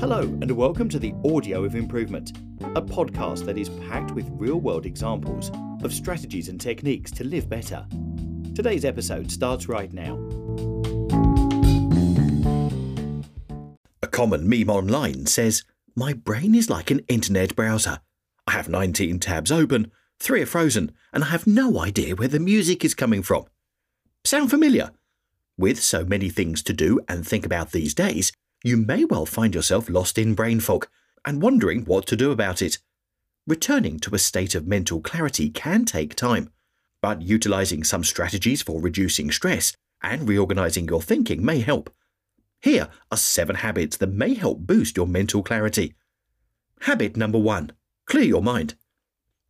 Hello, and welcome to the Art of Improvement, a podcast that is packed with real world examples of strategies and techniques to live better. Today's episode starts right now. A common meme online says, My brain is like an internet browser. I have 19 tabs open, three are frozen, and I have no idea where the music is coming from. Sound familiar? With so many things to do and think about these days, you may well find yourself lost in brain fog and wondering what to do about it. Returning to a state of mental clarity can take time, but utilizing some strategies for reducing stress and reorganizing your thinking may help. Here are seven habits that may help boost your mental clarity. Habit number one clear your mind.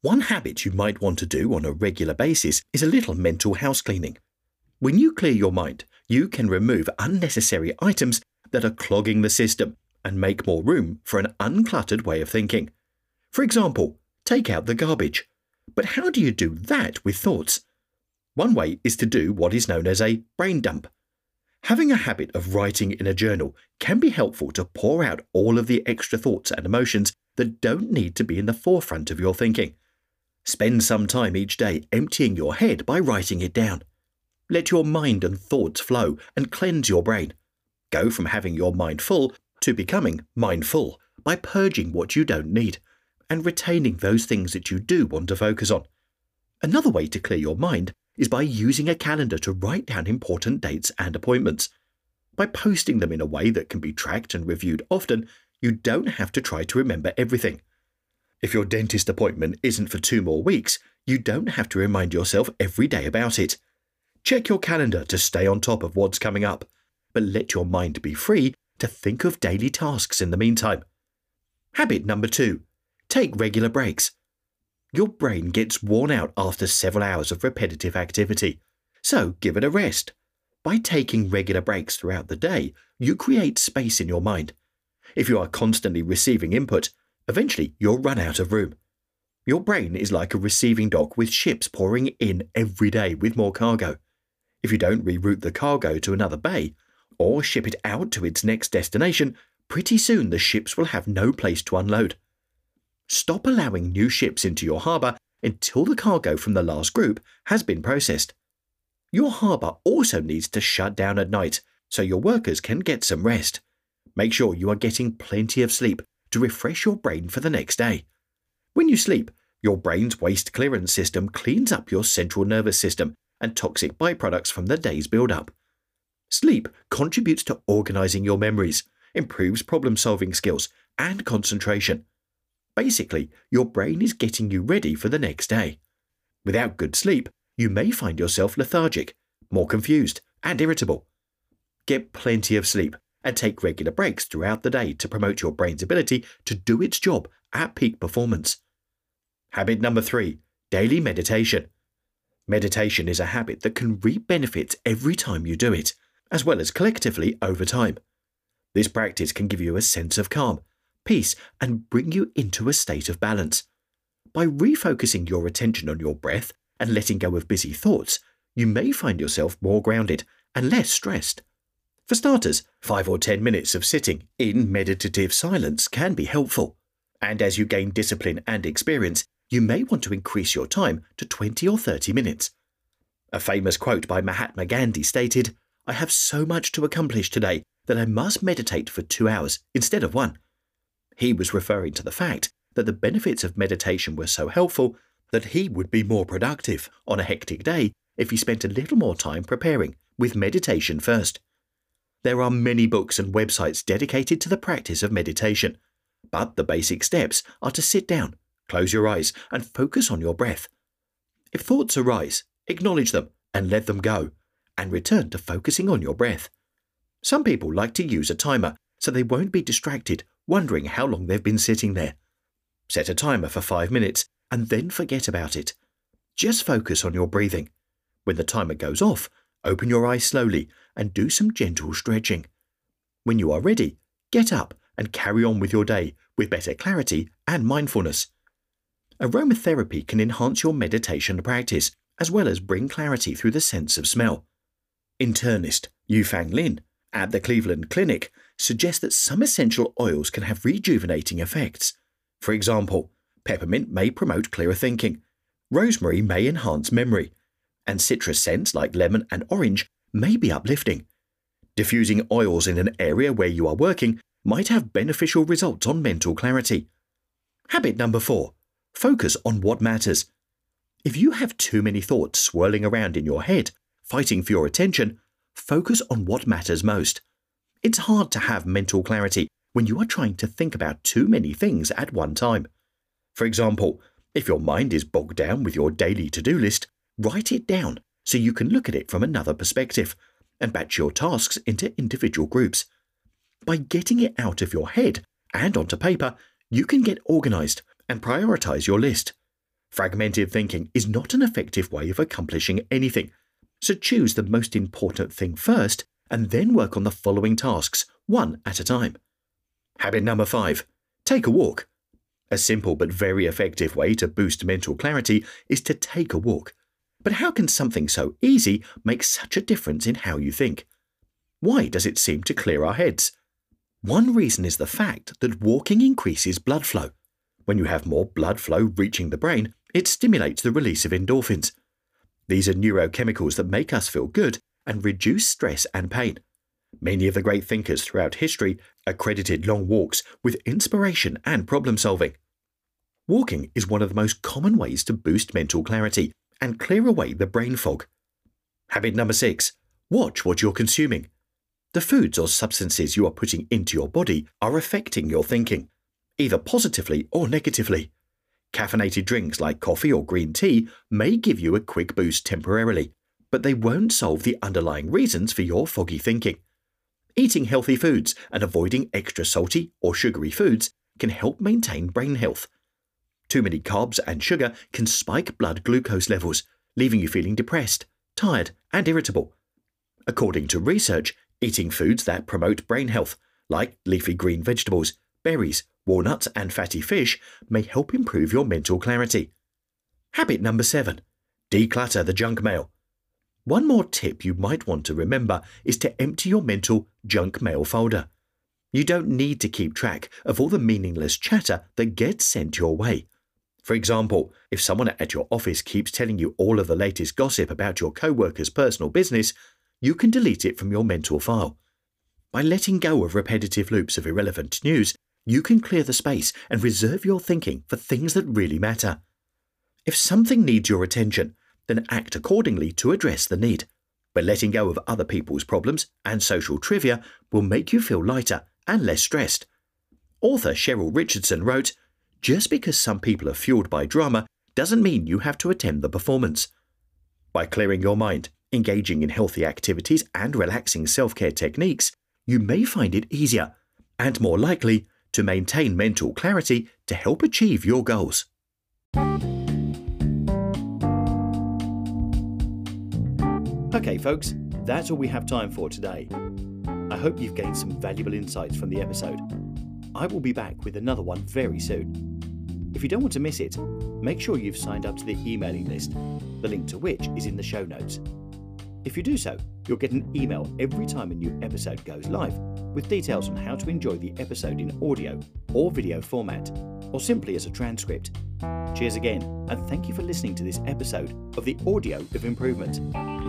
One habit you might want to do on a regular basis is a little mental house cleaning. When you clear your mind, you can remove unnecessary items that are clogging the system and make more room for an uncluttered way of thinking. For example, take out the garbage. But how do you do that with thoughts? One way is to do what is known as a brain dump. Having a habit of writing in a journal can be helpful to pour out all of the extra thoughts and emotions that don't need to be in the forefront of your thinking. Spend some time each day emptying your head by writing it down. Let your mind and thoughts flow and cleanse your brain. Go from having your mind full to becoming mindful by purging what you don't need and retaining those things that you do want to focus on. Another way to clear your mind is by using a calendar to write down important dates and appointments. By posting them in a way that can be tracked and reviewed often, you don't have to try to remember everything. If your dentist appointment isn't for two more weeks, you don't have to remind yourself every day about it. Check your calendar to stay on top of what's coming up but let your mind be free to think of daily tasks in the meantime. Habit number two take regular breaks. Your brain gets worn out after several hours of repetitive activity, so give it a rest. By taking regular breaks throughout the day, you create space in your mind. If you are constantly receiving input, eventually you'll run out of room. Your brain is like a receiving dock with ships pouring in every day with more cargo. If you don't reroute the cargo to another bay, or ship it out to its next destination, pretty soon the ships will have no place to unload. Stop allowing new ships into your harbour until the cargo from the last group has been processed. Your harbour also needs to shut down at night so your workers can get some rest. Make sure you are getting plenty of sleep to refresh your brain for the next day. When you sleep, your brain's waste clearance system cleans up your central nervous system and toxic byproducts from the day's build-up. Sleep contributes to organizing your memories, improves problem solving skills, and concentration. Basically, your brain is getting you ready for the next day. Without good sleep, you may find yourself lethargic, more confused, and irritable. Get plenty of sleep and take regular breaks throughout the day to promote your brain's ability to do its job at peak performance. Habit number three daily meditation. Meditation is a habit that can reap benefits every time you do it as well as collectively over time. This practice can give you a sense of calm, peace, and bring you into a state of balance. By refocusing your attention on your breath and letting go of busy thoughts, you may find yourself more grounded and less stressed. For starters, 5 or 10 minutes of sitting in meditative silence can be helpful. And as you gain discipline and experience, you may want to increase your time to 20 or 30 minutes. A famous quote by Mahatma Gandhi stated, I have so much to accomplish today that I must meditate for two hours instead of one. He was referring to the fact that the benefits of meditation were so helpful that he would be more productive on a hectic day if he spent a little more time preparing, with meditation first. There are many books and websites dedicated to the practice of meditation, but the basic steps are to sit down, close your eyes, and focus on your breath. If thoughts arise, acknowledge them and let them go and return to focusing on your breath. Some people like to use a timer so they won't be distracted wondering how long they've been sitting there. Set a timer for five minutes and then forget about it. Just focus on your breathing. When the timer goes off, open your eyes slowly and do some gentle stretching. When you are ready, get up and carry on with your day with better clarity and mindfulness. Aromatherapy can enhance your meditation practice as well as bring clarity through the sense of smell. Internist Yufang Lin at the Cleveland Clinic suggests that some essential oils can have rejuvenating effects. For example, peppermint may promote clearer thinking, rosemary may enhance memory, and citrus scents like lemon and orange may be uplifting. Diffusing oils in an area where you are working might have beneficial results on mental clarity. Habit number four focus on what matters. If you have too many thoughts swirling around in your head, fighting for your attention, focus on what matters most. It's hard to have mental clarity when you are trying to think about too many things at one time. For example, if your mind is bogged down with your daily to do list, write it down so you can look at it from another perspective and batch your tasks into individual groups. By getting it out of your head and onto paper, you can get organized and prioritize your list. Fragmented thinking is not an effective way of accomplishing anything, so choose the most important thing first and then work on the following tasks, one at a time. Habit number five take a walk. A simple but very effective way to boost mental clarity is to take a walk. But how can something so easy make such a difference in how you think? Why does it seem to clear our heads? One reason is the fact that walking increases blood flow. When you have more blood flow reaching the brain, it stimulates the release of endorphins. These are neurochemicals that make us feel good and reduce stress and pain. Many of the great thinkers throughout history accredited long walks with inspiration and problem solving. Walking is one of the most common ways to boost mental clarity and clear away the brain fog. Habit number six watch what you're consuming. The foods or substances you are putting into your body are affecting your thinking, either positively or negatively. Caffeinated drinks like coffee or green tea may give you a quick boost temporarily, but they won't solve the underlying reasons for your foggy thinking. Eating healthy foods and avoiding extra salty or sugary foods can help maintain brain health. Too many carbs and sugar can spike blood glucose levels, leaving you feeling depressed, tired, and irritable. According to research, eating foods that promote brain health, like leafy green vegetables, berries, walnuts, and fatty fish, may help improve your mental clarity. Habit number seven declutter the junk mail. One more tip you might want to remember is to empty your mental junk mail folder. You don't need to keep track of all the meaningless chatter that gets sent your way. For example, if someone at your office keeps telling you all of the latest gossip about your co worker's personal business, you can delete it from your mental file. By letting go of repetitive loops of irrelevant news, you can clear the space and reserve your thinking for things that really matter. If something needs your attention, then act accordingly to address the need. But letting go of other people's problems and social trivia will make you feel lighter and less stressed. Author Cheryl Richardson wrote, just because some people are fueled by drama doesn't mean you have to attend the performance. By clearing your mind, engaging in healthy activities, and relaxing self care techniques, you may find it easier and more likely to maintain mental clarity to help achieve your goals. Okay, folks, that's all we have time for today. I hope you've gained some valuable insights from the episode. I will be back with another one very soon. If you don't want to miss it, make sure you've signed up to the emailing list, the link to which is in the show notes. If you do so, you'll get an email every time a new episode goes live with details on how to enjoy the episode in audio or video format, or simply as a transcript. Cheers again, and thank you for listening to this episode of the Art of Improvement.